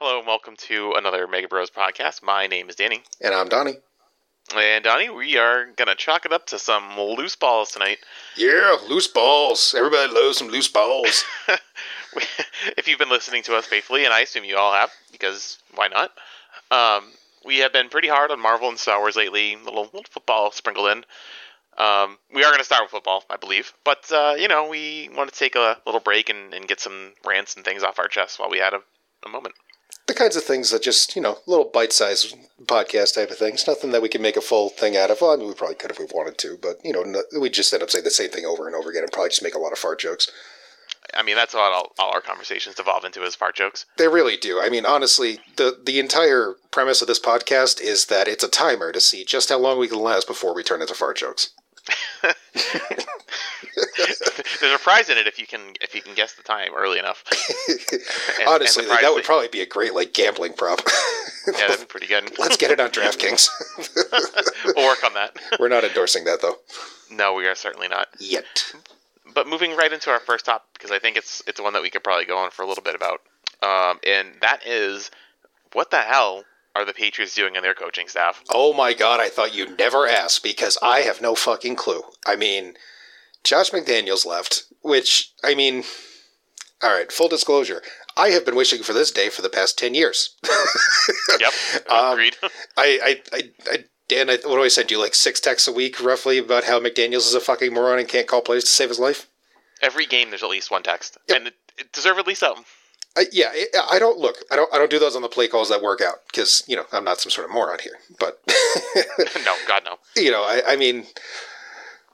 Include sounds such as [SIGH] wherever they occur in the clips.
Hello and welcome to another Mega Bros podcast. My name is Danny. And I'm Donnie. And Donnie, we are gonna chalk it up to some loose balls tonight. Yeah, loose balls. Everybody loves some loose balls. [LAUGHS] if you've been listening to us faithfully, and I assume you all have, because why not? Um, we have been pretty hard on Marvel and Star Wars lately. Little, little football sprinkled in. Um, we are going to start with football, I believe. But, uh, you know, we want to take a little break and, and get some rants and things off our chests while we had a, a moment. The kinds of things that just, you know, little bite sized podcast type of things. Nothing that we can make a full thing out of. Well, I mean, we probably could if we wanted to, but, you know, no, we just end up saying the same thing over and over again and probably just make a lot of fart jokes. I mean, that's what all, all our conversations devolve into is fart jokes. They really do. I mean, honestly, the the entire premise of this podcast is that it's a timer to see just how long we can last before we turn into fart jokes. [LAUGHS] There's a prize in it if you can if you can guess the time early enough. [LAUGHS] And- honestly, and that would probably be a great like gambling prop. [LAUGHS] yeah, that'd be pretty good. Let's get it on DraftKings. we'll work on that. We're not endorsing that though No, we are certainly not. yet. But moving right into our first topic because I think it's it's one that we could probably go on for a little bit about, um, and that is what the hell are the Patriots doing in their coaching staff? Oh my god, I thought you'd never ask because I have no fucking clue. I mean, Josh McDaniels left, which, I mean, all right, full disclosure. I have been wishing for this day for the past 10 years. [LAUGHS] Yep, Um, agreed. [LAUGHS] I, I, I, I Dan, I, what do I send you? Like six texts a week, roughly, about how McDaniels is a fucking moron and can't call plays to save his life? Every game there's at least one text, Yep. and it, it deservedly so. I, yeah, I, I don't look. I don't. I don't do those on the play calls that work out because you know I'm not some sort of moron here. But [LAUGHS] no, God no. [LAUGHS] you know, I, I mean,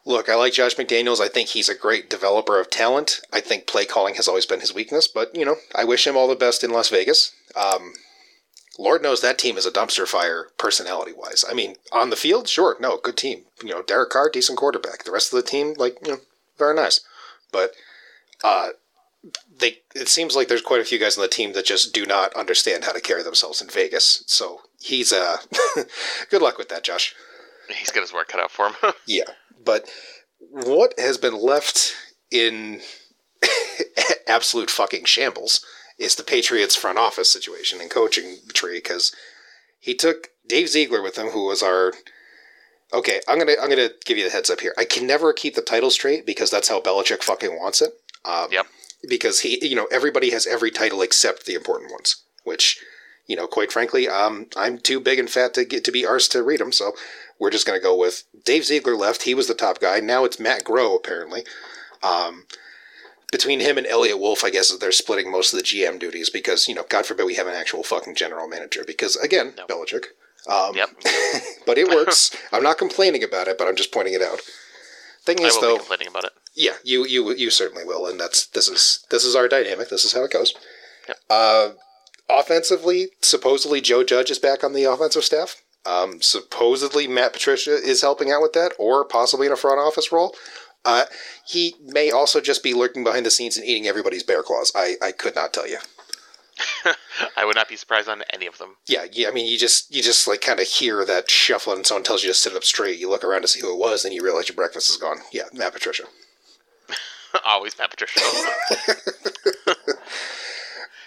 look, I like Josh McDaniels. I think he's a great developer of talent. I think play calling has always been his weakness, but, you know, I wish him all the best in Las Vegas. Um, Lord knows that team is a dumpster fire personality wise. I mean, on the field, sure, no, good team. You know, Derek Carr, decent quarterback. The rest of the team, like, you know, very nice. But, uh, they it seems like there's quite a few guys on the team that just do not understand how to carry themselves in Vegas. So he's uh [LAUGHS] good luck with that, Josh. He's got his work cut out for him. [LAUGHS] Yeah, but what has been left in [LAUGHS] absolute fucking shambles is the Patriots front office situation and coaching tree because he took Dave Ziegler with him, who was our. Okay, I'm gonna I'm gonna give you the heads up here. I can never keep the title straight because that's how Belichick fucking wants it. Um, Yep. Because he, you know, everybody has every title except the important ones, which, you know, quite frankly, um, I'm too big and fat to get to be arsed to read them. So we're just going to go with Dave Ziegler left. He was the top guy. Now it's Matt Groh, apparently. Um, between him and Eliot Wolf, I guess they're splitting most of the GM duties because, you know, God forbid we have an actual fucking general manager because, again, No. Belichick. Um, yep, [LAUGHS] But it works. I'm not complaining about it, but I'm just pointing it out. Thing is, though, complaining about it. Yeah, you you you certainly will, and that's this is this is our dynamic. This is how it goes. Yep. Uh, offensively, supposedly Joe Judge is back on the offensive staff. Um, supposedly Matt Patricia is helping out with that, or possibly in a front office role. Uh, he may also just be lurking behind the scenes and eating everybody's bear claws. I, I could not tell you. [LAUGHS] I would not be surprised on any of them. Yeah, yeah. I mean, you just you just like kind of hear that shuffling, and someone tells you to sit up straight. You look around to see who it was, and you realize your breakfast is gone. Yeah, Matt Patricia. [LAUGHS] Always Matt Patricia. [LAUGHS]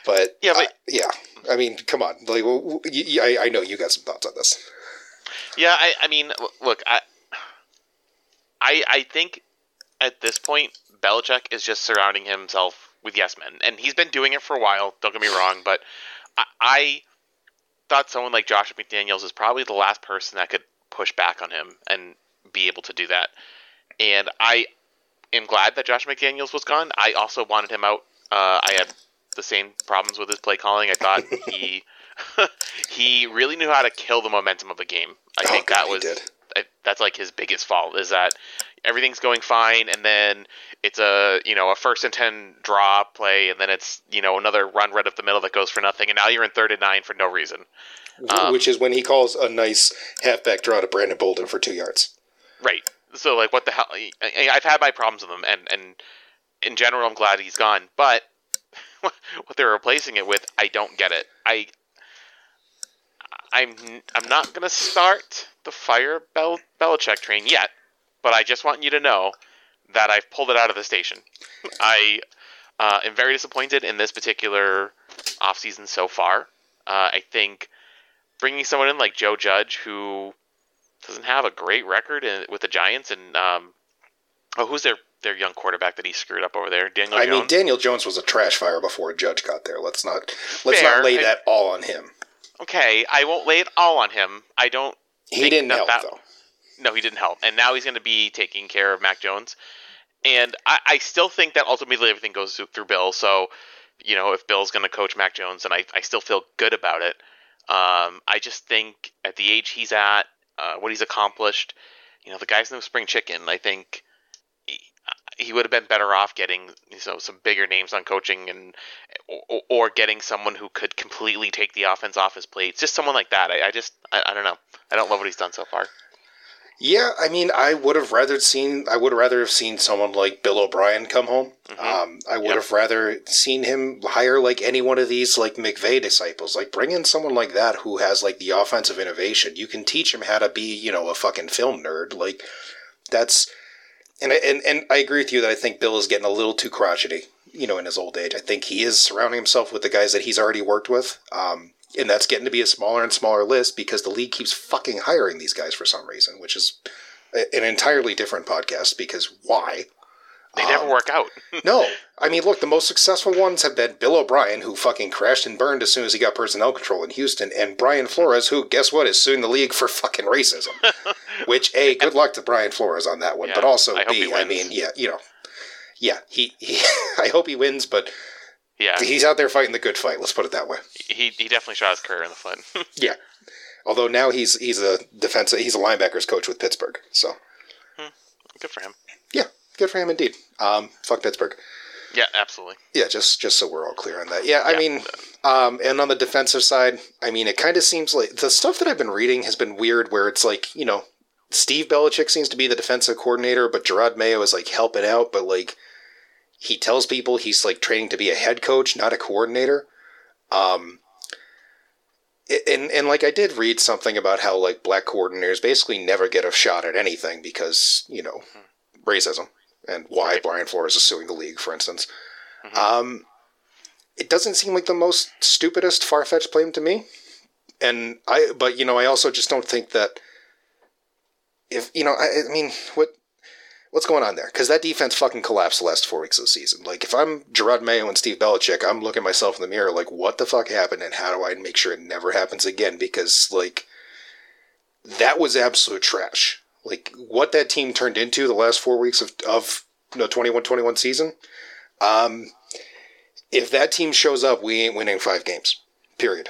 But Yeah, but- uh, yeah, I mean, come on, like, w- w- y- y- I, I know you got some thoughts on this. Yeah, I, I mean, look, I, I, I think at this point, Belichick is just surrounding himself with yes men, and he's been doing it for a while. Don't get me wrong, but I, I thought someone like Josh McDaniels is probably the last person that could push back on him and be able to do that. And I am glad that Josh McDaniels was gone. I also wanted him out. Uh, I had the same problems with his play calling. I thought [LAUGHS] he [LAUGHS] he really knew how to kill the momentum of a game. I Oh, think God, that was. I, that's like his biggest fault is that everything's going fine and then it's a you know a first and ten draw play and then it's you know another run right up the middle that goes for nothing and now you're in third and nine for no reason. Um, Which is when he calls a nice halfback draw to Brandon Bolden for two yards. Right. So like, what the hell? I've had my problems with him, and and in general, I'm glad he's gone. But [LAUGHS] what they're replacing it with, I don't get it. I I'm I'm not gonna start the fire Bel- Belichick train yet, but I just want you to know that I've pulled it out of the station. [LAUGHS] I uh, am very disappointed in this particular offseason so far. Uh, I think bringing someone in like Joe Judge, who doesn't have a great record in, with the Giants, and um, oh, who's their their young quarterback that he screwed up over there? Daniel. I Jones? mean, Daniel Jones was a trash fire before Judge got there. Let's not let's Fair. not lay I- that all on him. okay, I won't lay it all on him. I don't. He didn't help that- though. No, he didn't help, and now he's going to be taking care of Mac Jones. And I, I still think that ultimately everything goes through, through Bill. So, you know, if Bill's going to coach Mac Jones, and I, I still feel good about it. Um, I just think at the age he's at, uh, what he's accomplished, you know, the guy's no spring chicken. I think he, he would have been better off getting you know some bigger names on coaching and or, or getting someone who could completely take the offense off his plate. Just someone like that. I, I just I, I don't know. I don't love what he's done so far. Yeah, I mean, I would have rather seen. I would rather have seen someone like Bill O'Brien come home. Mhm. Um, I would Yep. have rather seen him hire like any one of these like McVay disciples. Like bring in someone like that who has like the offensive innovation. You can teach him how to be, you know, a fucking film nerd. Like that's, and I- and and I agree with you that I think Bill is getting a little too crotchety. You know, in his old age, I think he is surrounding himself with the guys that he's already worked with. Um, and that's getting to be a smaller and smaller list because the league keeps fucking hiring these guys for some reason, which is an entirely different podcast. Because why? They never Um, work out. [LAUGHS] no, I mean, look, the most successful ones have been Bill O'Brien, who fucking crashed and burned as soon as he got personnel control in Houston, and Brian Flores, who, guess what, is suing the league for fucking racism. [LAUGHS] Which, A, good luck to Brian Flores on that one, but also, I B, I mean, yeah, you know, yeah, he, he [LAUGHS] I hope he wins, but yeah, he's out there fighting the good fight, let's put it that way. he he definitely shot his career in the foot. [LAUGHS] Yeah. Although now he's he's a defensive he's a linebackers coach with Pittsburgh. So Good for him. yeah, good for him indeed. Um, fuck Pittsburgh. Yeah, absolutely. Yeah, just just so we're all clear on that. Yeah, I Yeah. mean, um, and on the defensive side, I mean, it kind of seems like the stuff that I've been reading has been weird. Where it's like, you know, Steve Belichick seems to be the defensive coordinator, but Jerod Mayo is like helping out, but like he tells people he's like training to be a head coach, not a coordinator. Um, and and like I did read something about how like black coordinators basically never get a shot at anything because you know racism and why Right. Brian Flores is suing the league, for instance. Mhm. Um, it doesn't seem like the most stupidest far fetched claim to me, and I but you know I also just don't think that if you know I, I mean what what's going on there because that defense fucking collapsed the last four weeks of the season. Like if I'm Jerod Mayo and Steve Belichick, I'm looking myself in the mirror like what the fuck happened and how do I make sure it never happens again because like that was absolute trash. Like what that team turned into the last four weeks of of the 21-21 season. Um, if that team shows up, we ain't winning five games. Period.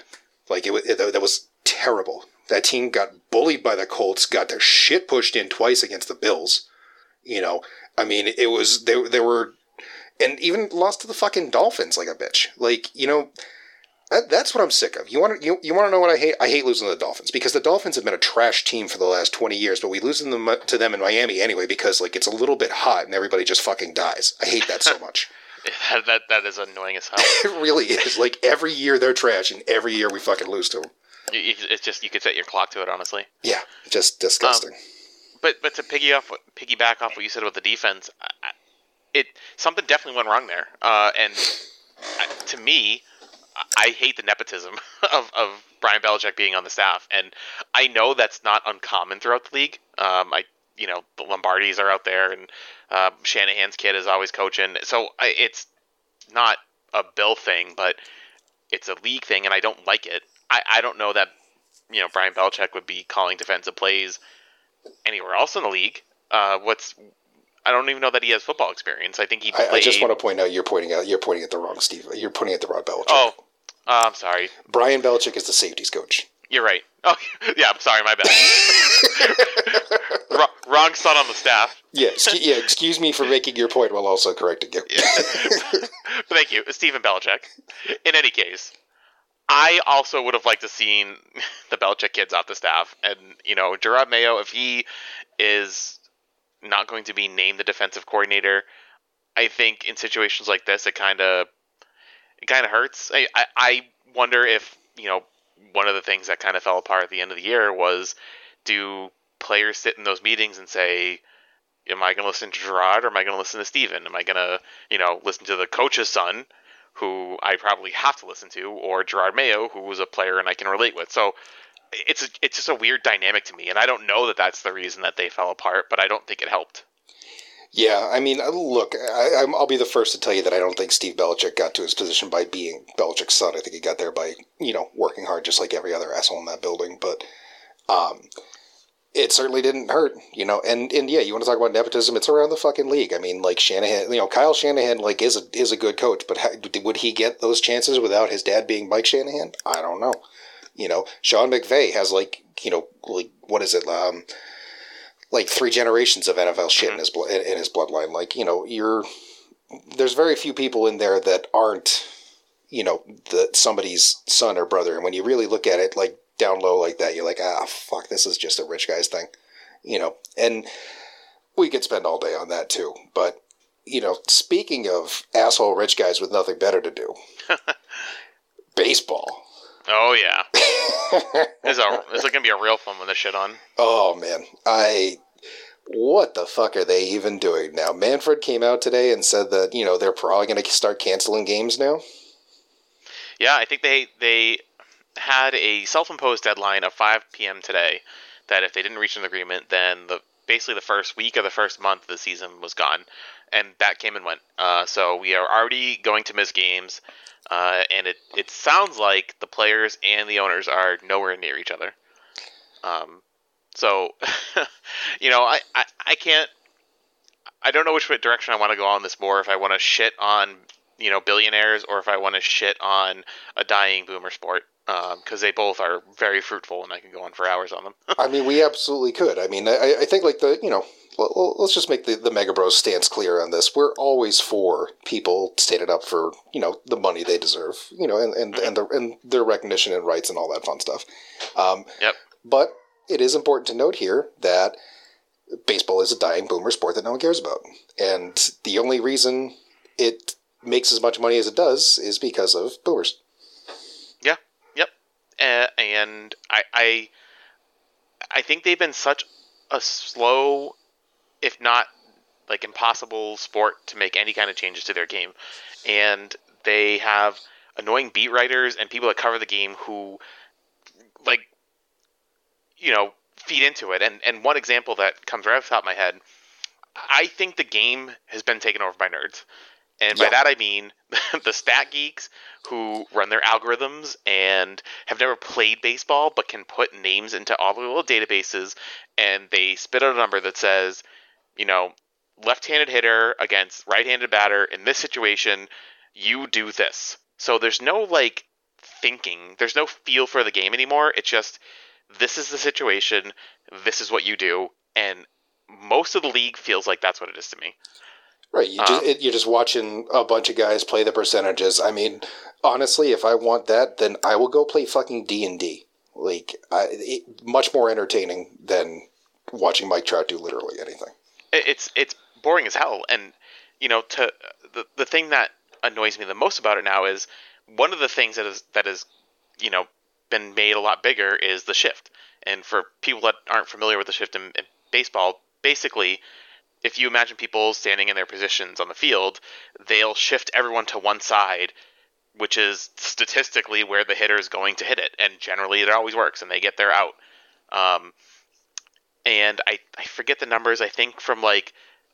Like it, it that was terrible. That team got bullied by the Colts, got their shit pushed in twice against the Bills. You know, I mean, it was they they were, and even lost to the fucking Dolphins like a bitch. Like you know, that, that's what I'm sick of. You want to you, you want to know what I hate? I hate losing to the Dolphins because the Dolphins have been a trash team for the last 20 years, but we lose them to them in Miami anyway because like it's a little bit hot and everybody just fucking dies. I hate that so [LAUGHS] much. That, that that is annoying as hell. [LAUGHS] it really is. Like every year they're trash and every year we fucking lose to them. It's just you could set your clock to it, honestly. Yeah, just disgusting. Um, But but to piggy off piggyback off what you said about the defense, I, it something definitely went wrong there. Uh, and to me, I hate the nepotism [LAUGHS] of, of Brian Belichick being on the staff, and I know that's not uncommon throughout the league. Um, I you know the Lombardis are out there, and uh, Shanahan's kid is always coaching, so I, it's not a Bill thing, but it's a league thing, and I don't like it. I, I don't know that you know Brian Belichick would be calling defensive plays anywhere else in the league. Uh, what's I don't even know that he has football experience. I think he played. I, I just want to point out you're pointing out you're pointing at the wrong Steve. You're pointing at the wrong Belichick. Oh, uh, I'm sorry. Brian Belichick is the safeties coach. You're right. Oh, [LAUGHS] yeah. I'm sorry. My bad. [LAUGHS] Wrong- wrong son on the staff. Yeah, excu- yeah. Excuse me for making your point while also correcting you. [LAUGHS] thank you, Stephen Belichick. In any case, I also would have liked to seen [LAUGHS] the Belichick kids off the staff, and you know, Jerod Mayo, if he is not going to be named the defensive coordinator, I think in situations like this, it kind of it kind of hurts. I, I I wonder if you know one of the things that kind of fell apart at the end of the year was do players sit in those meetings and say am I going to listen to Jerod or am I going to listen to Steven? Am I going to, you know, listen to the coach's son who I probably have to listen to, or Jerod Mayo, who was a player and I can relate with. So it's a, it's just a weird dynamic to me, and I don't know that that's the reason that they fell apart, but I don't think it helped. Yeah, I mean, uh, look, I, will be the first to tell you that I don't think Steve Belichick got to his position by being Belichick's son. I think he got there by you know working hard, just like every other asshole in that building. But um, it certainly didn't hurt, you know. And and yeah, you want to talk about nepotism? It's around the fucking league. I mean, like Shanahan, you know, Kyle Shanahan, like is a is a good coach, but how, would he get those chances without his dad being Mike Shanahan? I don't know. You know, Sean McVay has like you know like what is it? Um, like three generations of NFL shit in his blood in his bloodline. Like you know, you're there's very few people in there that aren't you know the somebody's son or brother. And when you really look at it, like down low like that, you're like, ah, fuck, this is just a rich guy's thing, you know. And we could spend all day on that too. But you know, speaking of asshole rich guys with nothing better to do, [LAUGHS] baseball. Oh yeah, this [LAUGHS] is gonna be a real fun with this shit on. Oh man, I what the fuck are they even doing now? Manfred came out today and said that you know they're probably going to start canceling games now. Yeah, I think they they had a self-imposed deadline of 5 p.m. today. That if they didn't reach an agreement, then the basically the first week or the first month of the season was gone, and that came and went. Uh, so we are already going to miss games, uh, and it it sounds like the players and the owners are nowhere near each other. Um, so, [LAUGHS] you know, I, I, I can't. I don't know which direction I want to go on this more. If I want to shit on you know billionaires or if I want to shit on a dying boomer sport because um, they both are very fruitful and I can go on for hours on them. [LAUGHS] I mean, we absolutely could. I mean, I, I think like the you know let's just make the, the Mega Bros stance clear on this. We're always for people standing up for you know the money they deserve, you know, and and mm-hmm. and, the, and their recognition and rights and all that fun stuff. Um, yep. But it is important to note here that baseball is a dying boomer sport that no one cares about, and the only reason it makes as much money as it does is because of boomers. Uh, and I, I, I think they've been such a slow, if not like impossible sport to make any kind of changes to their game, and they have annoying beat writers and people that cover the game who, like, you know, feed into it. And and one example that comes right off the top of my head, I think the game has been taken over by nerds. And by yeah. that I mean [LAUGHS] the stat geeks who run their algorithms and have never played baseball but can put names into all the little databases and they spit out a number that says, you know, left-handed hitter against right-handed batter in this situation, you do this. So there's no like thinking, there's no feel for the game anymore. It's just this is the situation, this is what you do, and most of the league feels like that's what it is to me. Right, you just, um, it, you're just watching a bunch of guys play the percentages. I mean, honestly, if I want that, then I will go play fucking D and D. Like, I, it, much more entertaining than watching Mike Trout do literally anything. It's it's boring as hell, and you know, to the the thing that annoys me the most about it now is one of the things that is that is you know been made a lot bigger is the shift. And for people that aren't familiar with the shift in, in baseball, basically if you imagine people standing in their positions on the field, they'll shift everyone to one side, which is statistically where the hitter is going to hit it, and generally it always works, and they get their out. Um, and I I forget the numbers. I think from like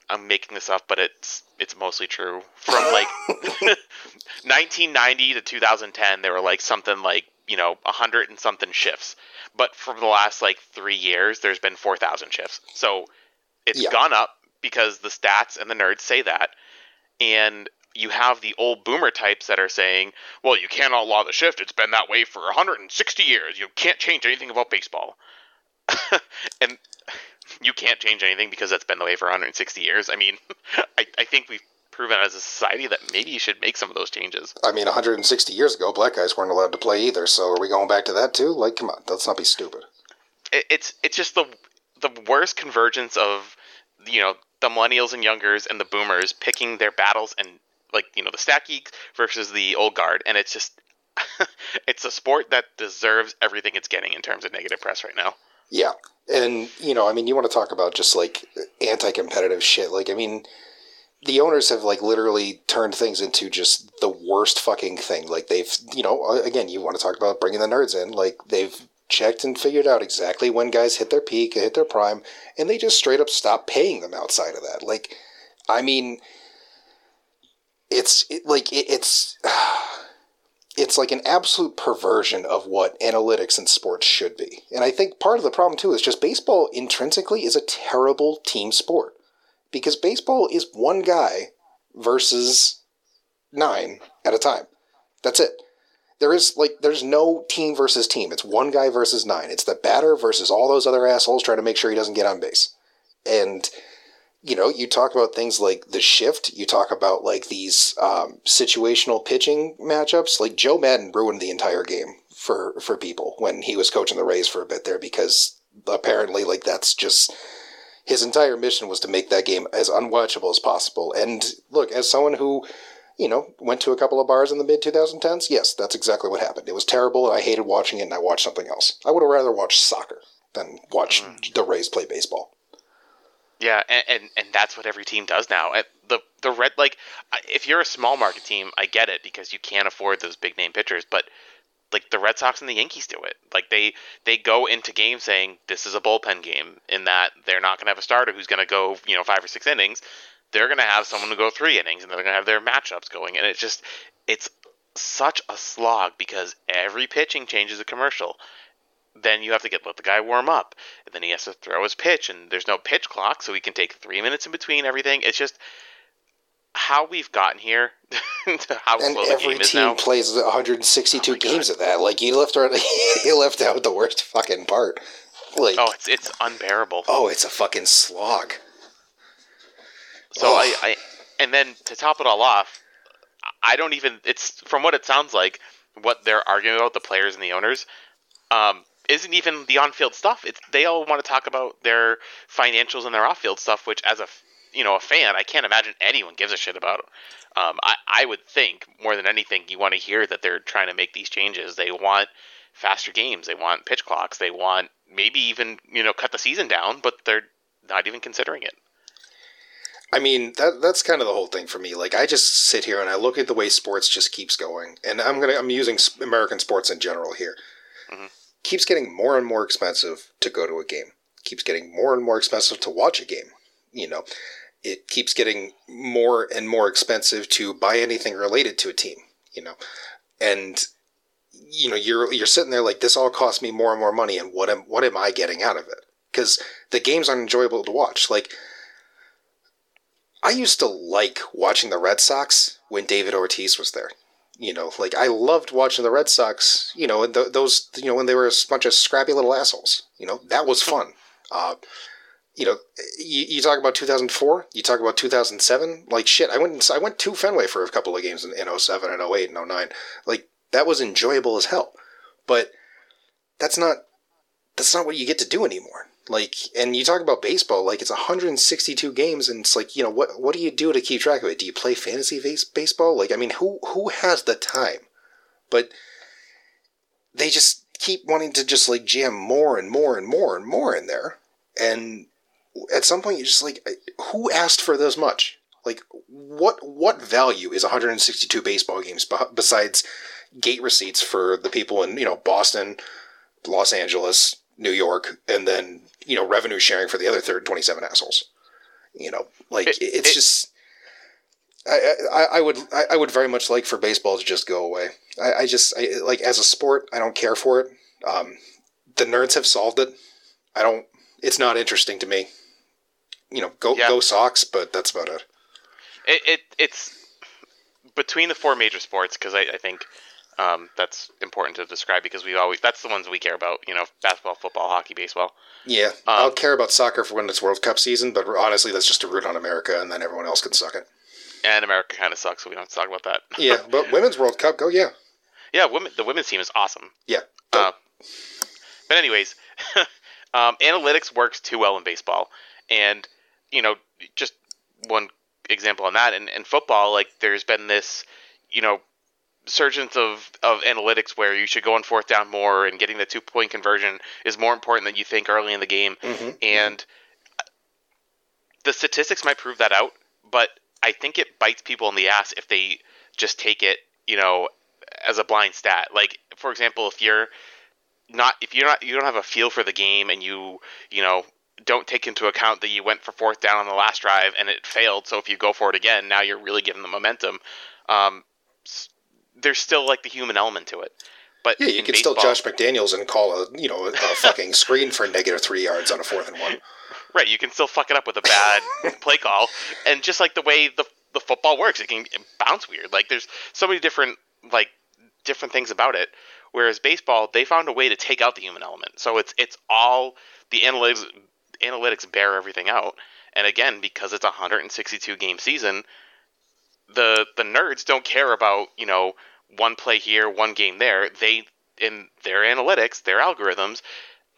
I'm making this up, but it's it's mostly true. From like [LAUGHS] 1990 to 2010, there were like something like you know a hundred and something shifts, but for the last like three years, there's been 4,000 shifts. So it's yeah. gone up because the stats and the nerds say that. And you have the old boomer types that are saying, well, you can't outlaw the shift. It's been that way for 160 years. You can't change anything about baseball. [LAUGHS] and you can't change anything because that's been the way for 160 years. I mean, [LAUGHS] I, I think we've proven as a society that maybe you should make some of those changes. I mean, 160 years ago, black guys weren't allowed to play either. So are we going back to that too? Like, come on, let's not be stupid. It, it's it's just the the worst convergence of you know the millennials and youngers and the boomers picking their battles and like you know the stat geeks versus the old guard and it's just [LAUGHS] it's a sport that deserves everything it's getting in terms of negative press right now yeah and you know i mean you want to talk about just like anti-competitive shit like i mean the owners have like literally turned things into just the worst fucking thing. Like they've, you know, again, you want to talk about bringing the nerds in. Like they've checked and figured out exactly when guys hit their peak, hit their prime, and they just straight up stop paying them outside of that. Like, I mean, it's it, like it, it's. [SIGHS] it's like an absolute perversion of what analytics in sports should be. And I think part of the problem too is just baseball intrinsically is a terrible team sport because baseball is one guy versus nine at a time. That's it. There is like there's no team versus team. It's one guy versus nine. It's the batter versus all those other assholes trying to make sure he doesn't get on base. And you know, you talk about things like the shift. You talk about like these um, situational pitching matchups. Like Joe Maddon ruined the entire game for for people when he was coaching the Rays for a bit there because apparently like that's just his entire mission was to make that game as unwatchable as possible. And look, as someone who you know, went to a couple of bars in the mid 2010s. Yes, that's exactly what happened. It was terrible. And I hated watching it, and I watched something else. I would have rather watched soccer than watch mm. the Rays play baseball. Yeah, and, and, and that's what every team does now. The the red like if you're a small market team, I get it because you can't afford those big name pitchers, but like the Red Sox and the Yankees do it. Like they they go into games saying this is a bullpen game in that they're not going to have a starter who's going to go, you know, 5 or 6 innings. They're going to have someone to go 3 innings and they're going to have their matchups going and it's just it's such a slog because every pitching changes a commercial then you have to get let the guy warm up, and then he has to throw his pitch, and there's no pitch clock, so he can take three minutes in between everything. It's just how we've gotten here [LAUGHS] to how and slow the game is now. plays 162 oh games God. of that. Like you left out, [LAUGHS] you left out the worst fucking part. Like oh, it's it's unbearable. Oh, it's a fucking slog. So oh. I, I, and then to top it all off, I don't even. It's from what it sounds like, what they're arguing about the players and the owners. Um, isn't even the on-field stuff. It's they all want to talk about their financials and their off-field stuff, which as a you know a fan, I can't imagine anyone gives a shit about. Um, I I would think more than anything, you want to hear that they're trying to make these changes. They want faster games. They want pitch clocks. They want maybe even you know cut the season down, but they're not even considering it. I mean that that's kind of the whole thing for me. Like I just sit here and I look at the way sports just keeps going, and I'm gonna I'm using American sports in general here. Mm-hmm keeps getting more and more expensive to go to a game. Keeps getting more and more expensive to watch a game. You know, it keeps getting more and more expensive to buy anything related to a team. You know, and you know you're you're sitting there like this all costs me more and more money, and what am what am I getting out of it? Because the games aren't enjoyable to watch. Like I used to like watching the Red Sox when David Ortiz was there you know, like I loved watching the Red Sox. You know, th- those you know when they were a bunch of scrappy little assholes. You know, that was fun. Uh, you know, you, you, talk about 2004, you talk about 2007. Like shit, I went I went to Fenway for a couple of games in, in 07 and 08 and 09. Like that was enjoyable as hell. But that's not that's not what you get to do anymore. Like, and you talk about baseball, like it's 162 games, and it's like, you know, what what do you do to keep track of it? Do you play fantasy base- baseball? Like, I mean, who who has the time? But they just keep wanting to just like jam more and more and more and more in there, and at some point you're just like, who asked for this much? Like, what what value is 162 baseball games besides gate receipts for the people in you know Boston, Los Angeles, New York, and then you know revenue sharing for the other third 27 assholes. You know, like it, it's it, just. I, I, I would I would very much like for baseball to just go away. I, I just I, like as a sport I don't care for it. Um, the nerds have solved it. I don't. It's not interesting to me. You know, go yeah. go Sox, but that's about it. It, it it's between the four major sports because I, I think um, that's important to describe because we always that's the ones we care about. You know, basketball, football, hockey, baseball. Yeah, um, I'll care about soccer for when it's World Cup season, but honestly, that's just to root on America, and then everyone else can suck it. And America kind of sucks, so we don't have to talk about that. yeah, [LAUGHS] but women's World Cup, go yeah. Yeah, women. The women's team is awesome. Yeah. Uh, but anyways, [LAUGHS] um, analytics works too well in baseball, and you know, just one example on that. And in football, like there's been this, you know, surgence of, of analytics where you should go on fourth down more and getting the two point conversion is more important than you think early in the game. Mm-hmm, and mm-hmm. the statistics might prove that out, but I think it bites people in the ass if they just take it you know, as a blind stat. Like for example, if you're not if you're not you don't have a feel for the game and you you know don't take into account that you went for fourth down on the last drive and it failed. So if you go for it again, now you're really giving the momentum. Um, there's still like the human element to it. But yeah, you can baseball, still Josh McDaniels and call a you know a [LAUGHS] fucking screen for negative three yards on a fourth and one. Right, you can still fuck it up with a bad play call, and just like the way the the football works, it can bounce weird. Like there's so many different like different things about it. Whereas baseball, they found a way to take out the human element. So it's it's all the analytics analytics bear everything out. And again, because it's a 162 game season, the the nerds don't care about you know one play here, one game there. They in their analytics, their algorithms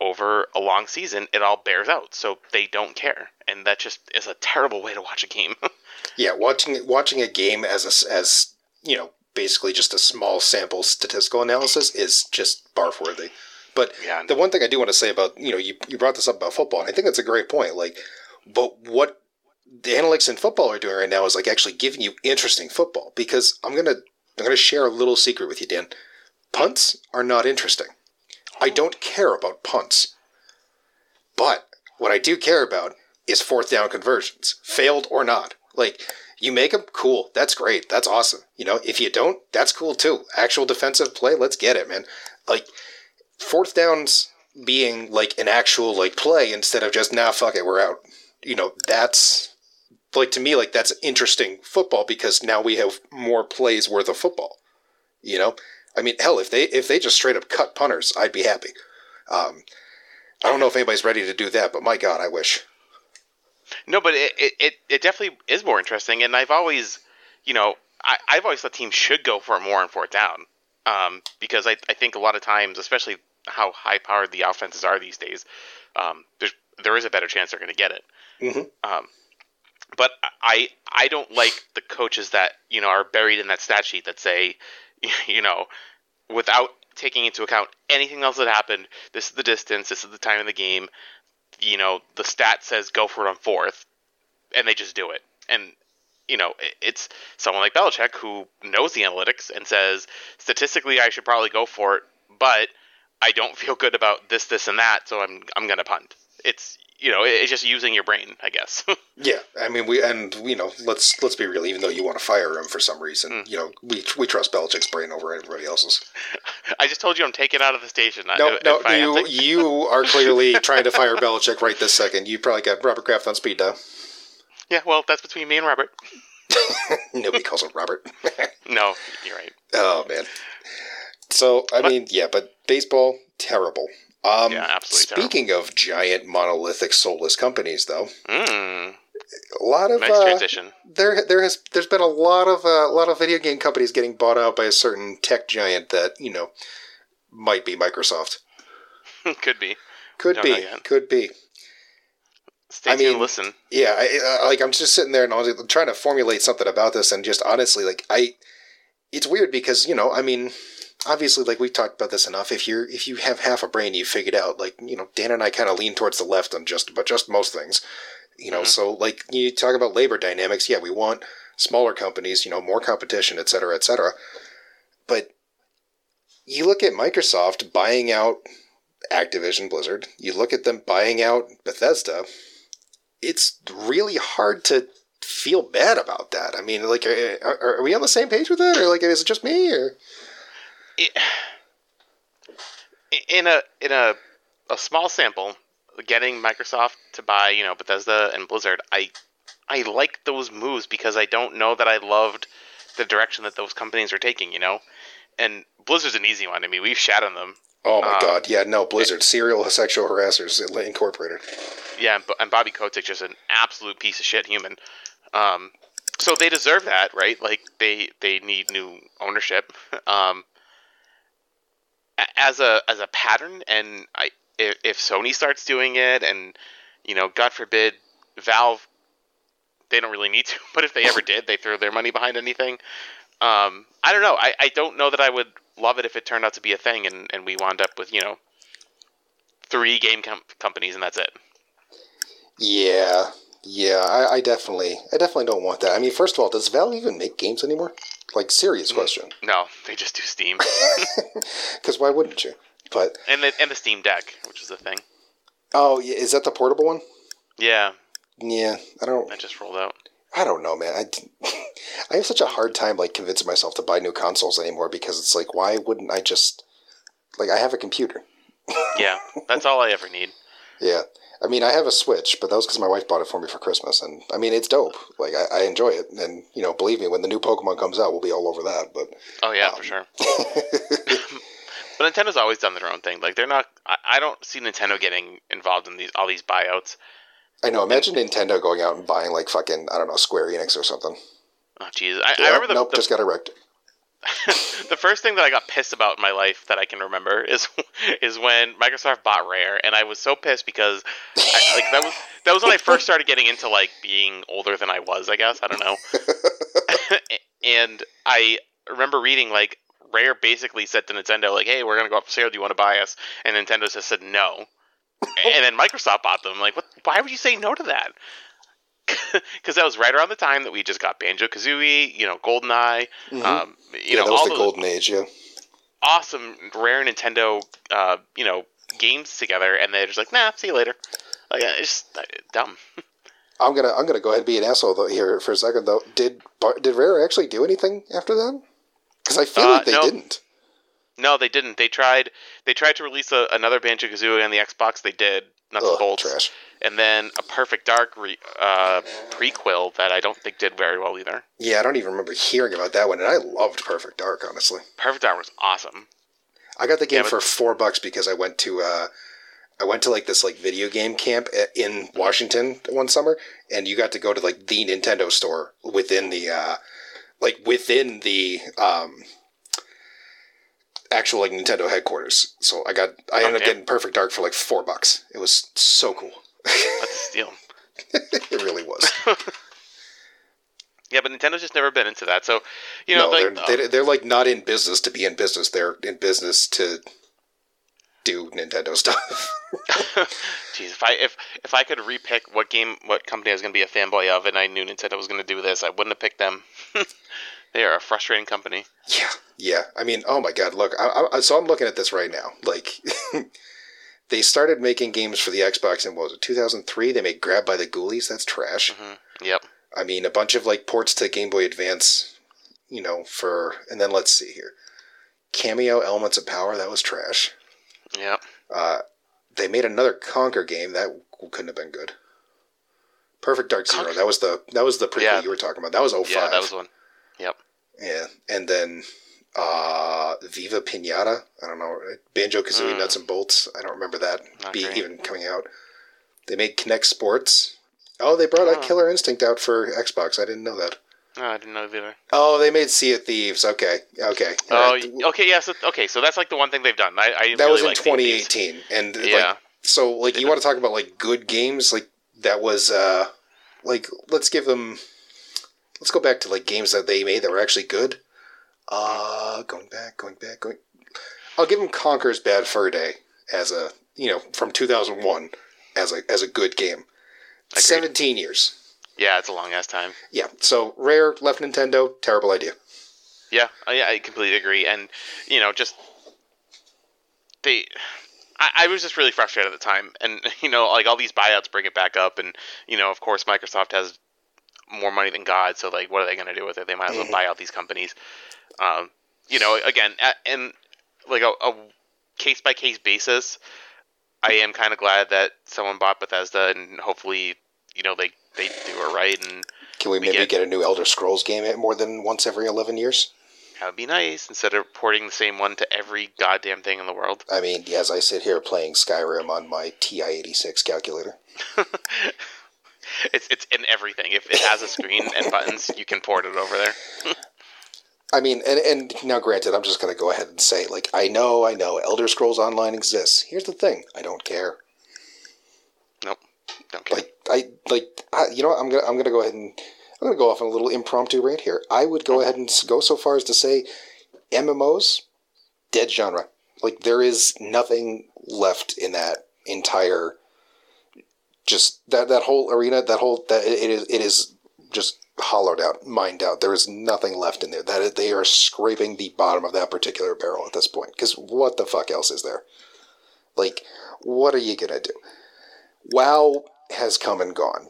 over a long season, it all bears out. So they don't care, and that just is a terrible way to watch a game. [LAUGHS] yeah, watching watching a game as a, as you know basically just a small sample statistical analysis is just barf worthy. But yeah. the one thing I do want to say about you know you, you brought this up about football, and I think that's a great point. Like, but what the analytics in football are doing right now is like actually giving you interesting football because I'm gonna I'm gonna share a little secret with you, Dan. Punts are not interesting. I don't care about punts, but what I do care about is fourth down conversions, failed or not. Like you make them, cool. That's great. That's awesome. You know, if you don't, that's cool too. Actual defensive play, let's get it, man. Like fourth downs being like an actual like play instead of just nah fuck it we're out you know that's like to me like that's interesting football because now we have more plays worth of football you know i mean hell if they if they just straight up cut punters i'd be happy um, i don't know if anybody's ready to do that but my god i wish no but it it, it definitely is more interesting and i've always you know I, i've always thought teams should go for more on fourth down um, because I, I think a lot of times, especially how high powered the offenses are these days, um, there's there is a better chance they're going to get it. Mm-hmm. Um, but I I don't like the coaches that you know are buried in that stat sheet that say, [LAUGHS] you know, without taking into account anything else that happened. This is the distance. This is the time of the game. You know, the stat says go for it on fourth, and they just do it. And you know, it's someone like Belichick who knows the analytics and says statistically I should probably go for it, but I don't feel good about this, this, and that, so I'm I'm gonna punt. It's you know, it's just using your brain, I guess. [LAUGHS] yeah, I mean, we and you know, let's let's be real. Even though you want to fire him for some reason, mm. you know, we we trust Belichick's brain over everybody else's. [LAUGHS] I just told you I'm taking out of the station. No, no, you you are clearly [LAUGHS] trying to fire Belichick right this second. You probably got Robert Kraft on speed dial. Yeah, well, that's between me and Robert. Nobody calls him Robert. no, you're right. Oh man. So I but, mean, yeah, but baseball terrible. Um, yeah, absolutely. Speaking terrible. of giant monolithic soulless companies, though, mm. a lot of nice uh, transition. There, there has there's been a lot of uh, a lot of video game companies getting bought out by a certain tech giant that you know might be Microsoft. [LAUGHS] Could be. Could be. Could be. Stay I mean, listen. Yeah, I, uh, like I'm just sitting there and I was trying to formulate something about this, and just honestly, like I, it's weird because you know, I mean, obviously, like we've talked about this enough. If you're if you have half a brain, you figured out. Like you know, Dan and I kind of lean towards the left on just but just most things. You know, mm-hmm. so like you talk about labor dynamics. Yeah, we want smaller companies. You know, more competition, et cetera, et cetera. But you look at Microsoft buying out Activision Blizzard. You look at them buying out Bethesda it's really hard to feel bad about that. I mean, like, are, are, we on the same page with that, or like, is it just me, or? [SIGHS] in a in a a small sample, getting Microsoft to buy you know Bethesda and Blizzard, I I like those moves because I don't know that I loved the direction that those companies are taking. You know, and Blizzard's an easy one. I mean, we've shat on them. Oh my um, god, yeah, no, Blizzard, serial sexual harassers incorporated. Yeah, and Bobby Kotick just an absolute piece of shit human. Um, so they deserve that, right? Like they they need new ownership. [LAUGHS] Um, as a as a pattern, and I if, if Sony starts doing it, and you know, God forbid, Valve, they don't really need to, [LAUGHS] but if they ever did, they throw their money behind anything. Um, I don't know. I, I don't know that I would love it if it turned out to be a thing, and, and we wound up with you know three game com- companies, and that's it. Yeah, yeah, I, I, definitely, I definitely don't want that. I mean, first of all, does Valve even make games anymore? Like serious mm. question. No, they just do Steam [LAUGHS] [LAUGHS] Because why wouldn't you? But and the and the Steam Deck, which is the thing. oh, yeah, is that the portable one? Yeah, Yeah, I don't. that just rolled out. I don't know, man. I, [LAUGHS] I have such a hard time like convincing myself to buy new consoles anymore because it's like, why wouldn't I just like I have a computer? Yeah, that's all I ever need. Yeah, I mean, I have a Switch, but that was because my wife bought it for me for Christmas, and I mean, it's dope. Like I, I enjoy it, and you know, believe me, when the new Pokemon comes out, we'll be all over that. But Oh yeah, Um, for sure. [LAUGHS] [LAUGHS] But Nintendo's always done their own thing. Like they're not. I, I don't see Nintendo getting involved in these all these buyouts. I know. Imagine Nintendo going out and buying like fucking I don't know Square Enix or something. Oh jeez, I, Yeah, I remember the, nope, the, just got erect. [LAUGHS] the first thing that I got pissed about in my life that I can remember is [LAUGHS] is when Microsoft bought Rare, and I was so pissed because I, like that was that was when I first started getting into like being older than I was. I guess I don't know. [LAUGHS] and I remember reading like Rare basically said to Nintendo like, "Hey, we're gonna go up for sale. Do you want to buy us?" And Nintendo just said no. and then Microsoft bought them. Like, what? Why would you say no to that? [LAUGHS] Because that was right around the time that we just got Banjo Kazooie, you know, GoldenEye, Mhm. um, you yeah, know, that was all the golden age. Yeah. awesome rare Nintendo, uh, you know, games together, and they're just like, nah, see you later. Like, uh, it's just uh, dumb. [LAUGHS] I'm gonna I'm gonna go ahead and be an asshole though, here for a second though. Did did Rare actually do anything after that? Because I feel Uh, like they no. didn't. No, they didn't. They tried. They tried to release a, another Banjo Kazooie on the Xbox. They did nuts and Ugh, bolts, trash. and then a Perfect Dark re, uh, prequel that I don't think did very well either. Yeah, I don't even remember hearing about that one, and I loved Perfect Dark. Honestly, Perfect Dark was awesome. I got the game Yeah, for four bucks because I went to uh, I went to like this like video game camp in Washington one summer, and you got to go to like the Nintendo store within the uh, like within the um, actual like Nintendo headquarters. So I got I ended up getting Perfect Dark for like four bucks. It was so cool. That's a steal. [LAUGHS] it really was. [LAUGHS] Yeah, but Nintendo's just never been into that. So, you know, no, like, they're, uh, they're they're like not in business to be in business. They're in business to do Nintendo stuff. [LAUGHS] Jeez, if I if if I could repick what game, what company I was going to be a fanboy of, and I knew Nintendo was going to do this, I wouldn't have picked them. They are a frustrating company. Yeah, yeah. I mean, oh my god, look. I, I, so I'm looking at this right now. Like, [LAUGHS] they started making games for the Xbox in what was it, 2003? They made Grab by the Ghoulies. That's trash. hmm Yep. I mean, a bunch of like ports to Game Boy Advance. You know, for and then let's see here, Kameo Elements of Power. That was trash. Yep. Uh, they made another Conker game that couldn't have been good. Perfect Dark Zero. Conker- That was the that was the prequel Yeah. you were talking about. That was 05. Yeah, that was one. Yep. Yeah, and then uh, Viva Pinata. I don't know Banjo Kazooie Mm. Nuts and Bolts. I don't remember that Not be great. even coming out. They made Kinect Sports. Oh, they brought Oh. out Killer Instinct out for Xbox. I didn't know that. No, I didn't know either. Oh, they made Sea of Thieves. Okay, okay. Oh, right. okay. Yeah. So okay. So that's like the one thing they've done. I, I that really was in like Sea of Thieves. 2018, and Yeah. like so, like you want to talk about like good games? Like that was uh, like let's give them. Let's go back to like games that they made that were actually good. Uh, going back, going back, going. I'll give them Conker's Bad Fur Day as a you know from 2001 as a as a good game. Agreed. 17 years. Yeah, it's a long ass time. Yeah. So Rare left Nintendo. Terrible idea. Yeah, I, I completely agree. And you know, just they, I, I was just really frustrated at the time. And [LAUGHS] you know, like all these buyouts bring it back up, and you know, of course, Microsoft has more money than God. So like, what are they going to do with it? They might as well buy out these companies. Um, you know, again, a- and like a, a case by case basis, I am kind of glad that someone bought Bethesda, and hopefully, you know, they they do it right, and Can we We maybe get- get a new Elder Scrolls game at more than once every 11 years? that would be nice instead of porting the same one to every goddamn thing in the world. I mean, as I sit here playing Skyrim on my TI-86 calculator. [LAUGHS] It's it's in everything. If it has a screen and buttons, you can port it over there. I mean, and, and now granted, I'm just going to go ahead and say, like, I know, I know, Elder Scrolls Online exists. Here's the thing, I don't care. Nope, don't care. Like, I like, I, you know, what? I'm gonna, I'm gonna go ahead and, I'm gonna go off on a little impromptu rant here. I would go ahead and go so far as to say, MMOs, dead genre. Like, there is nothing left in that entire, just that that whole arena, that whole that it, is, it is just hollowed out, mined out. There is nothing left in there. That they are scraping the bottom of that particular barrel at this point. Because what the fuck else is there? Like, what are you gonna do? WoW has come and gone.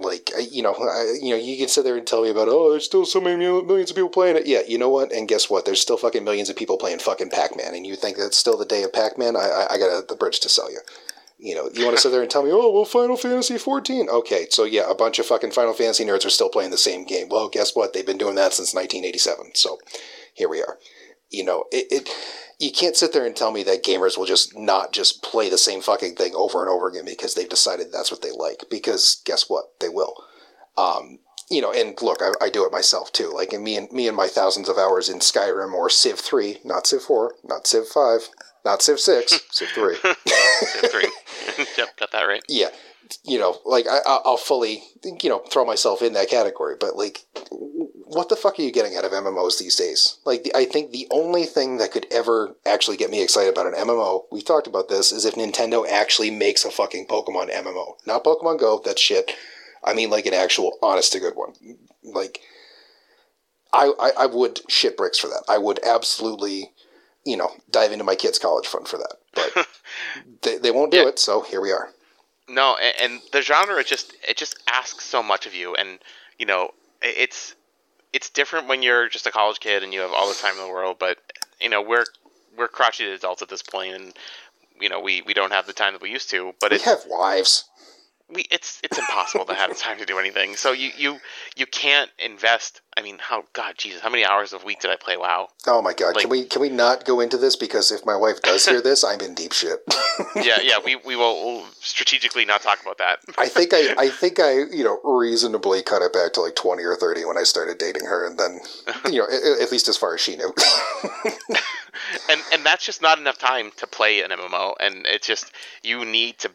Like, you know, I, you know, you can sit there and tell me about, oh, there's still so many millions of people playing it. Yeah, you know what? And guess what? There's still fucking millions of people playing fucking Pac-Man, and you think that's still the day of Pac-Man? I, I, I got a, the bridge to sell you. You know, you want to sit there and tell me, oh, well, Final Fantasy 14. Okay, so yeah, a bunch of fucking Final Fantasy nerds are still playing the same game. Well, guess what? They've been doing that since 1987. So here we are. You know, it, it you can't sit there and tell me that gamers will just not just play the same fucking thing over and over again because they've decided that's what they like. Because guess what? They will. Um, you know, and look, I, I, do it myself too. Like, me and me and my thousands of hours in Skyrim or Civ three, not Civ four, not Civ five, not Civ six, [LAUGHS] Civ three. Civ three. [LAUGHS] [LAUGHS] yep, got that right. Yeah, you know, like I, I'll fully, you know, throw myself in that category. But like, what the fuck are you getting out of MMOs these days? Like, the, I think the only thing that could ever actually get me excited about an MMO, we've talked about this, is if Nintendo actually makes a fucking Pokemon MMO. Not Pokemon Go, that's shit. I mean, like an actual, honest to good one. Like, I, I, I would shit bricks for that. I would absolutely, you know, dive into my kid's college fund for that. But [LAUGHS] they, they won't do yeah. it, so here we are. No, and, and the genre it just it just asks so much of you, and you know, it's it's different when you're just a college kid and you have all the time in the world. But you know, we're we're crotchety adults at this point, and you know, we we don't have the time that we used to. But we have wives we it's it's impossible to have [LAUGHS] time to do anything. So you you you can't invest. I mean, how God, Jesus, how many hours a week did I play WoW? Oh my God, like, can we can we not go into this because if my wife does hear [LAUGHS] this, I'm in deep shit. [LAUGHS] yeah, yeah, we we will we'll strategically not talk about that. I think I I think I you know reasonably cut it back to like twenty or thirty when I started dating her, and then you know at, at least as far as she knew. and and that's just not enough time to play an MMO, and it's just you need to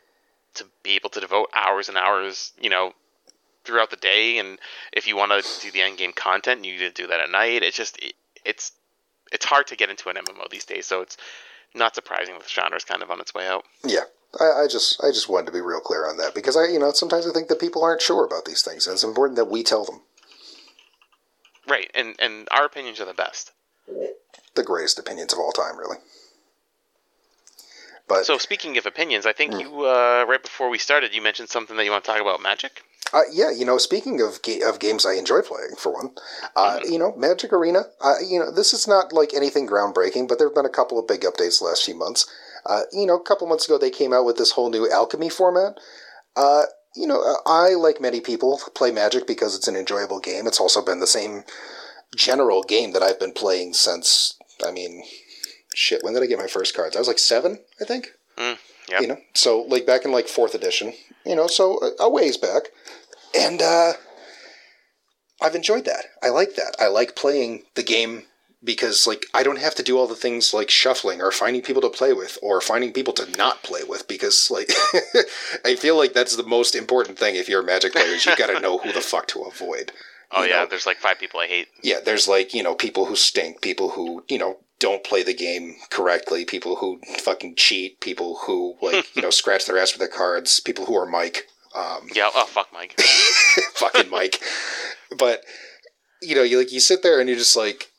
to be able to devote hours and hours, you know, throughout the day. And if you want to do the end game content, you need to do that at night. It's just it, it's it's hard to get into an MMO these days. So it's not surprising that the genre is kind of on its way out. Yeah. I, I just I just wanted to be real clear on that because I you know sometimes I think that people aren't sure about these things and it's important that we tell them. Right, and and our opinions are the best. The greatest opinions of all time, really. But so speaking of opinions, I think mm. you uh, right before we started, you mentioned something that you want to talk about Magic. Uh, yeah, you know, speaking of ga- of games I enjoy playing, for one, uh, mm-hmm. you know, Magic Arena. Uh, you know, this is not like anything groundbreaking, but there have been a couple of big updates the last few months. Uh, you know, a couple months ago they came out with this whole new alchemy format. Uh, you know, uh, I like many people play Magic because it's an enjoyable game. It's also been the same general game that I've been playing since. I mean, shit, when did I get my first cards? I was like seven, I think. Mm, yeah. You know, so like back in like fourth edition, you know, so a, a ways back. And uh, I've enjoyed that. I like that. I like playing the game because like I don't have to do all the things like shuffling or finding people to play with or finding people to not play with because like [LAUGHS] I feel like that's the most important thing if you're a Magic player is you got to know who the fuck to avoid. Oh yeah, know? there's like five people I hate. Yeah, there's like you know people who stink, people who you know don't play the game correctly, people who fucking cheat, people who like [LAUGHS] you know scratch their ass for their cards, people who are Mike. Um, yeah, oh fuck Mike, [LAUGHS] fucking [LAUGHS] Mike. But you know, you like you sit there and you're just like,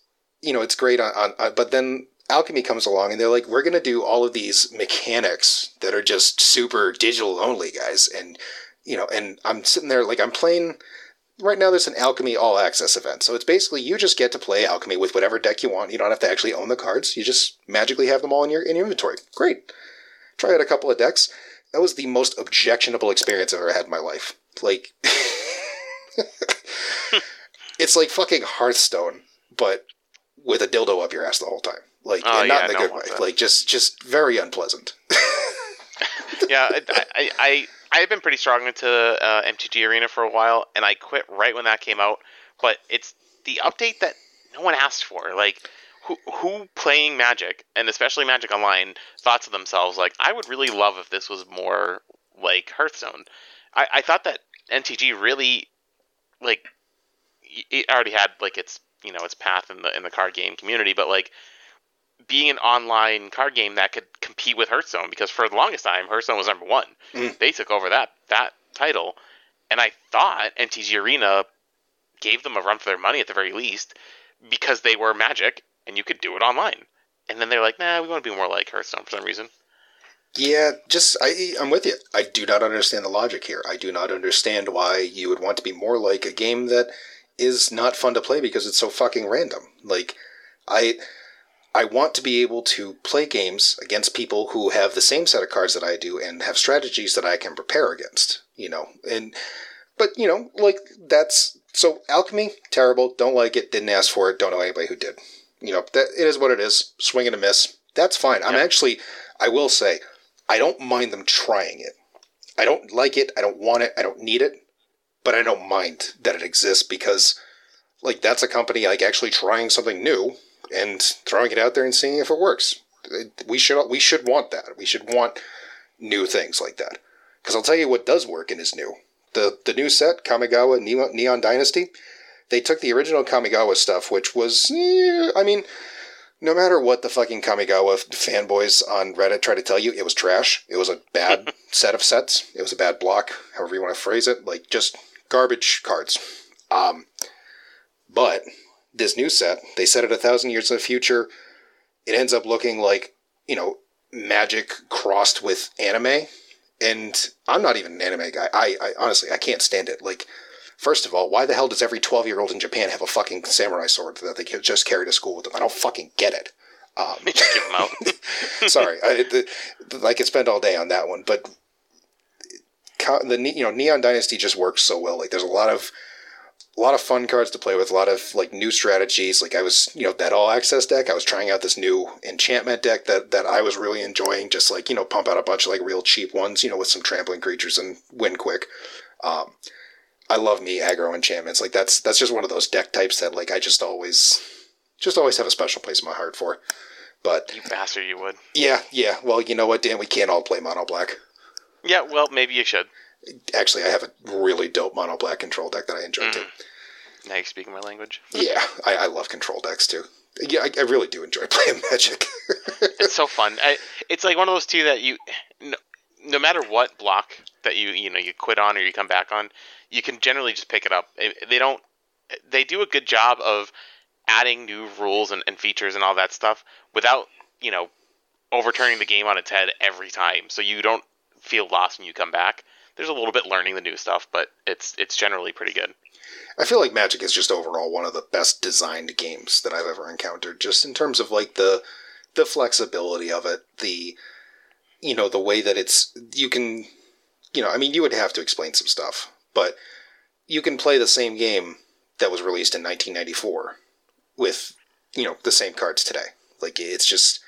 you know, it's great on, on, on but then alchemy comes along and they're like we're going to do all of these mechanics that are just super digital only guys and you know and i'm sitting there like i'm playing right now there's an alchemy all access event. So it's basically you just get to play alchemy with whatever deck you want. You don't have to actually own the cards. You just magically have them all in your in your inventory. Great. Try out a couple of decks. That was the most objectionable experience i've ever had in my life. Like [LAUGHS] it's like fucking hearthstone but with a dildo up your ass the whole time. Like oh, and not yeah, in a good way. that. like just just very unpleasant. [LAUGHS] Yeah I, I, I I've been pretty strong into uh, MTG Arena for a while, and I quit right when that came out. But it's the update that no one asked for. Like, who who playing Magic, and especially Magic Online, thought to themselves like, I would really love if this was more like Hearthstone. I, I thought that MTG really like it already had like its you know its path in the in the card game community, but like being an online card game that could compete with Hearthstone because for the longest time Hearthstone was number one. Mm. They took over that that title, and I thought MTG Arena gave them a run for their money at the very least because they were Magic and you could do it online. And then they're like, nah, we want to be more like Hearthstone for some reason. Yeah, just I I'm with you. I do not understand the logic here. I do not understand why you would want to be more like a game that is not fun to play because it's so fucking random. Like I I want to be able to play games against people who have the same set of cards that I do and have strategies that I can prepare against, you know. And but, you know, like that's so alchemy terrible, don't like it, didn't ask for it, don't know anybody who did. You know, that it is what it is. Swing and a miss. That's fine. I'm actually I will say I don't mind them trying it. I don't like it, I don't want it, I don't need it, but I don't mind that it exists because like that's a company like actually trying something new and throwing it out there and seeing if it works. We should we should want that. We should want new things like that. Because I'll tell you what does work and is new. The the new set Kamigawa Neon Dynasty. They took the original Kamigawa stuff, which was, eh, I mean, no matter what the fucking Kamigawa fanboys on Reddit try to tell you, it was trash. It was a bad [LAUGHS] set of sets. It was a bad block, however you want to phrase it. Like just garbage cards. Um, but this new set, they set it a thousand years in the future. It ends up looking like, you know, magic crossed with anime. And I'm not even an anime guy. I, I honestly, I can't stand it. Like, first of all, why the hell does every 12 year old in Japan have a fucking samurai sword that they just carry to school with them? I don't fucking get it. Um, [LAUGHS] [LAUGHS] sorry, I, the, I could spend all day on that one, but the you know Neon Dynasty just works so well. Like, there's a lot of a lot of fun cards to play with, a lot of like new strategies. Like I was, you know, that all access deck. I was trying out this new enchantment deck that that I was really enjoying. Just like you know, pump out a bunch of like real cheap ones, you know, with some trampling creatures and win quick. Um, I love me aggro enchantments. Like that's that's just one of those deck types that like I just always just always have a special place in my heart for. But you bastard, you would. Yeah, yeah. Well, you know what, Dan? We can't all play mono black. Yeah, well, maybe you should. Actually, I have a really dope mono black control deck that I enjoy mm. too. Now you're speaking my language. Yeah, I, I love control decks too. Yeah, I, I really do enjoy [LAUGHS] playing Magic. it's so fun. I, it's like one of those two that you, no, no, matter what block that you you know you quit on or you come back on, you can generally just pick it up. They don't. They do a good job of adding new rules and, and features and all that stuff without you know overturning the game on its head every time. So you don't feel lost when you come back. There's a little bit learning the new stuff, but it's it's generally pretty good. I feel like Magic is just overall one of the best designed games that I've ever encountered. Just in terms of like the the flexibility of it, the you know the way that it's you can you know I mean you would have to explain some stuff, but you can play the same game that was released in 1994 with you know the same cards today. Like it's just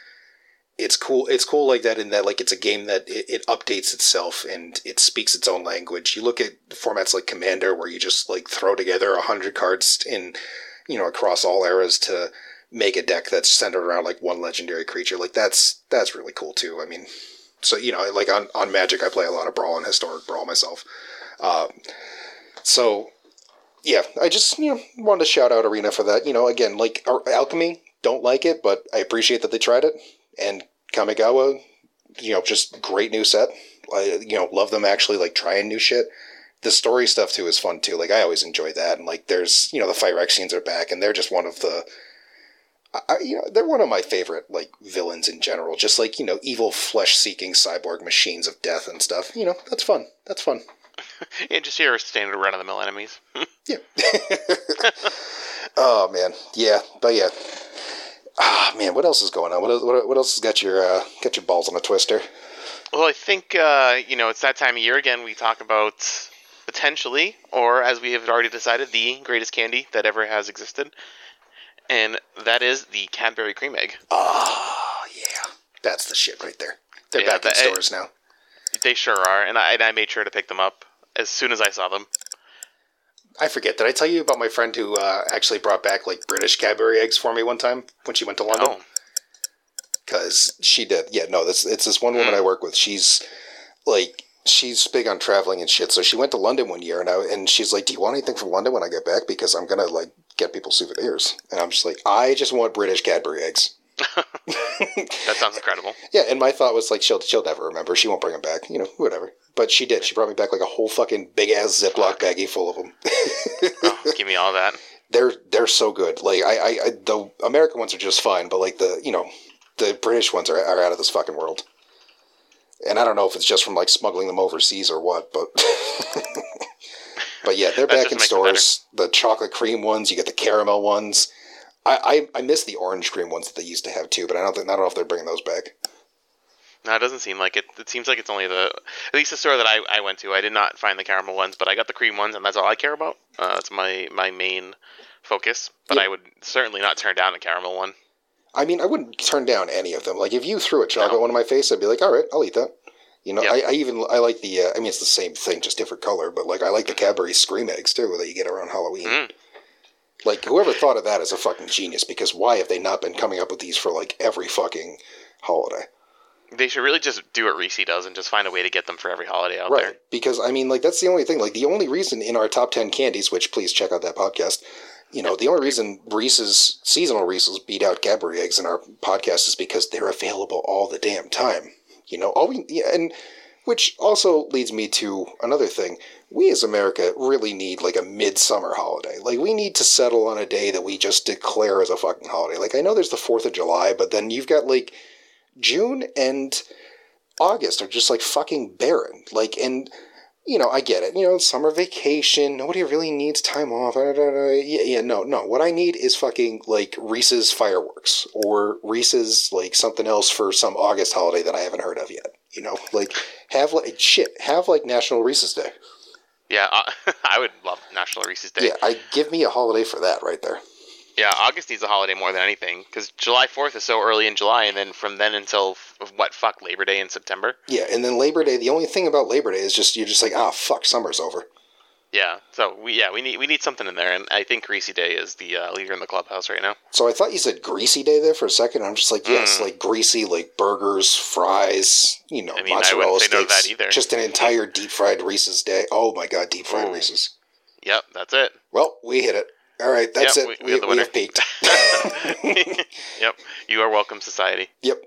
it's cool. It's cool like that in that like it's a game that it, it, updates itself and it speaks its own language. You look at formats like Commander where you just like throw together a hundred cards in you know across all eras to make a deck that's centered around like one legendary creature. Like that's that's really cool too. I mean, so you know like on on Magic I play a lot of Brawl and Historic Brawl myself. Um, so yeah, I just you know wanted to shout out Arena for that. You know, again like Alchemy don't like it, but I appreciate that they tried it and Kamigawa, you know, just great new set. I, you know, love them actually like trying new shit. The story stuff too is fun too. Like I always enjoy that, and like there's you know the Phyrexians are back, and they're just one of the. I, you know, they're one of my favorite like villains in general. Just like you know, evil flesh-seeking cyborg machines of death and stuff. You know, that's fun. That's fun. [LAUGHS] yeah, just your standard run-of-the-mill enemies. [LAUGHS] yeah. [LAUGHS] oh man, yeah, but yeah, Ah, man, what else is going on? What, what, what else has got your uh, got your balls on a twister? Well, I think uh, you know it's that time of year again. We talk about potentially, or as we have already decided, the greatest candy that ever has existed, and that is the Cadbury cream egg. Oh yeah, that's the shit right there. They're yeah, back in stores now. They sure are, and I, and I made sure to pick them up as soon as I saw them. I forget. Did I tell you about my friend who uh, actually brought back like British Cadbury eggs for me one time when she went to London? Because oh. she did. Yeah, no, this it's this one woman mm. I work with. She's like she's big on traveling and shit. So she went to London one year, and I and she's like, "Do you want anything from London when I get back? Because I'm gonna like get people souvenirs." And I'm just like, "I just want British Cadbury eggs." [LAUGHS] [LAUGHS] that sounds incredible. Yeah, and my thought was like, she'll she'll never remember. She won't bring them back. You know, whatever. But she did. She brought me back like a whole fucking big ass Ziploc baggie full of them. oh, give me all that. [LAUGHS] They're they're so good. Like I, I, I the American ones are just fine, but like the you know the British ones are, are out of this fucking world. And I don't know if it's just from like smuggling them overseas or what, but [LAUGHS] but yeah, they're back in stores. The chocolate cream ones, you get the caramel ones. I, I, I miss the orange cream ones that they used to have too, but I don't think I don't know if they're bringing those back. No, it doesn't seem like it. It seems like it's only the at least the store that I, I went to. I did not find the caramel ones, but I got the cream ones, and that's all I care about. Uh, that's my my main focus. But I would certainly not turn down a caramel one. I mean, I wouldn't turn down any of them. Like if you threw a chocolate no. one in my face, I'd be like, all right, I'll eat that. You know, yep. I, I, even I like the. Uh, I mean, it's the same thing, just different color. But like, I like the Cadbury Screme Eggs too that you get around Halloween. Mm. Like whoever thought of that is a fucking genius. Because why have they not been coming up with these for like every fucking holiday? They should really just do what Reese does and just find a way to get them for every holiday out right. there. Because I mean, like that's the only thing. Like the only reason in our top ten candies, which please check out that podcast. You know, the only reason Reese's seasonal Reese's beat out Cadbury eggs in our podcast is because they're available all the damn time. You know, all we yeah, and which also leads me to another thing. We as America really need like a midsummer holiday. Like we need to settle on a day that we just declare as a fucking holiday. Like I know there's the 4th of July, but then you've got like June and August are just like fucking barren. Like and you know, I get it. You know, summer vacation. Nobody really needs time off. Yeah, yeah, no, no. What I need is fucking like Reese's fireworks or Reese's like something else for some August holiday that I haven't heard of yet. You know, like have like shit. Have like National Reese's Day. Yeah, uh, [LAUGHS] I would love National Reese's Day. Yeah, I give me a holiday for that right there. Yeah, August needs a holiday more than anything because July Fourth is so early in July, and then from then until what fuck Labor Day in September. Yeah, and then Labor Day. The only thing about Labor Day is just you're just like, ah, oh, fuck, summer's over. Yeah, so we yeah we need we need something in there, and I think Greasy Day is the uh, leader in the clubhouse right now. So I thought you said Greasy Day there for a second. I'm just like, yes, mm. like greasy, like burgers, fries, you know, I mean, mozzarella sticks. No just an entire deep fried Reese's Day. Oh my god, deep fried Reese's. Yep, that's it. Well, we hit it. All right, that's yep, it. We, we, we, we have peaked. [LAUGHS] [LAUGHS] yep, you are welcome, society. Yep.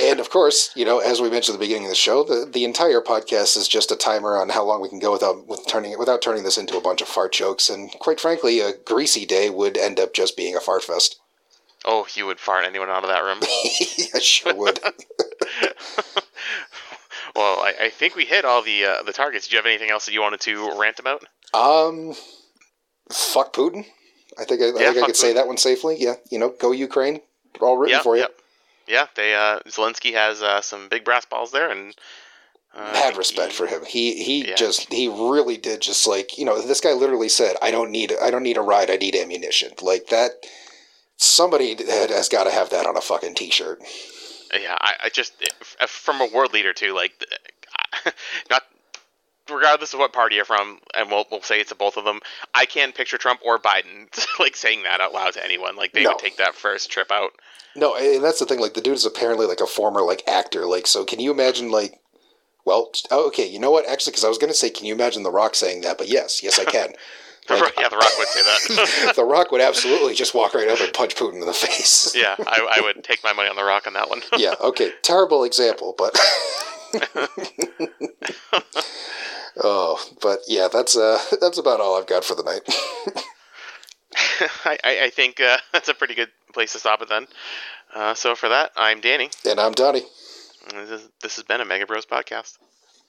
And of course, you know, as we mentioned at the beginning of the show, the, the entire podcast is just a timer on how long we can go without with turning it without turning this into a bunch of fart jokes. And quite frankly, a greasy day would end up just being a fart fest. Oh, you would fart anyone out of that room? [LAUGHS] I sure would. well, I, I, think we hit all the uh, the targets. Do you have anything else that you wanted to rant about? Um, fuck Putin. I think I, I think I could Putin. say that one safely. Yeah, you know, go Ukraine. All rooting yep, for you. Yep. Yeah, they uh, Zelensky has uh, some big brass balls there, and uh, had respect he, for him. He he yeah. just he really did just like you know this guy literally said I don't need I don't need a ride I need ammunition like that. Somebody has got to have that on a fucking t-shirt. Yeah, I, I just from a world leader too. Like, [LAUGHS] not regardless of what party you're from, and we'll, we'll say it's a both of them. I can't picture Trump or Biden [LAUGHS] like saying that out loud to anyone. Like they no. would take that first trip out. No, and that's the thing. Like the dude is apparently like a former like actor. Like so, can you imagine like? Well, oh, okay, you know what? Actually, because I was going to say, can you imagine The Rock saying that? But yes, yes, I can. [LAUGHS] Like, yeah, The Rock would say that. [LAUGHS] the Rock would absolutely just walk right up and punch Putin in the face. yeah, I, I would take my money on The Rock on that one. yeah, okay. Terrible example, but. [LAUGHS] Oh, but yeah, that's uh, [LAUGHS] that's about all I've got for the night. [LAUGHS] I, I think uh, that's a pretty good place to stop it then. Uh, so for that, I'm Danny. And I'm Donnie. This, is, this has been a Mega Bros podcast.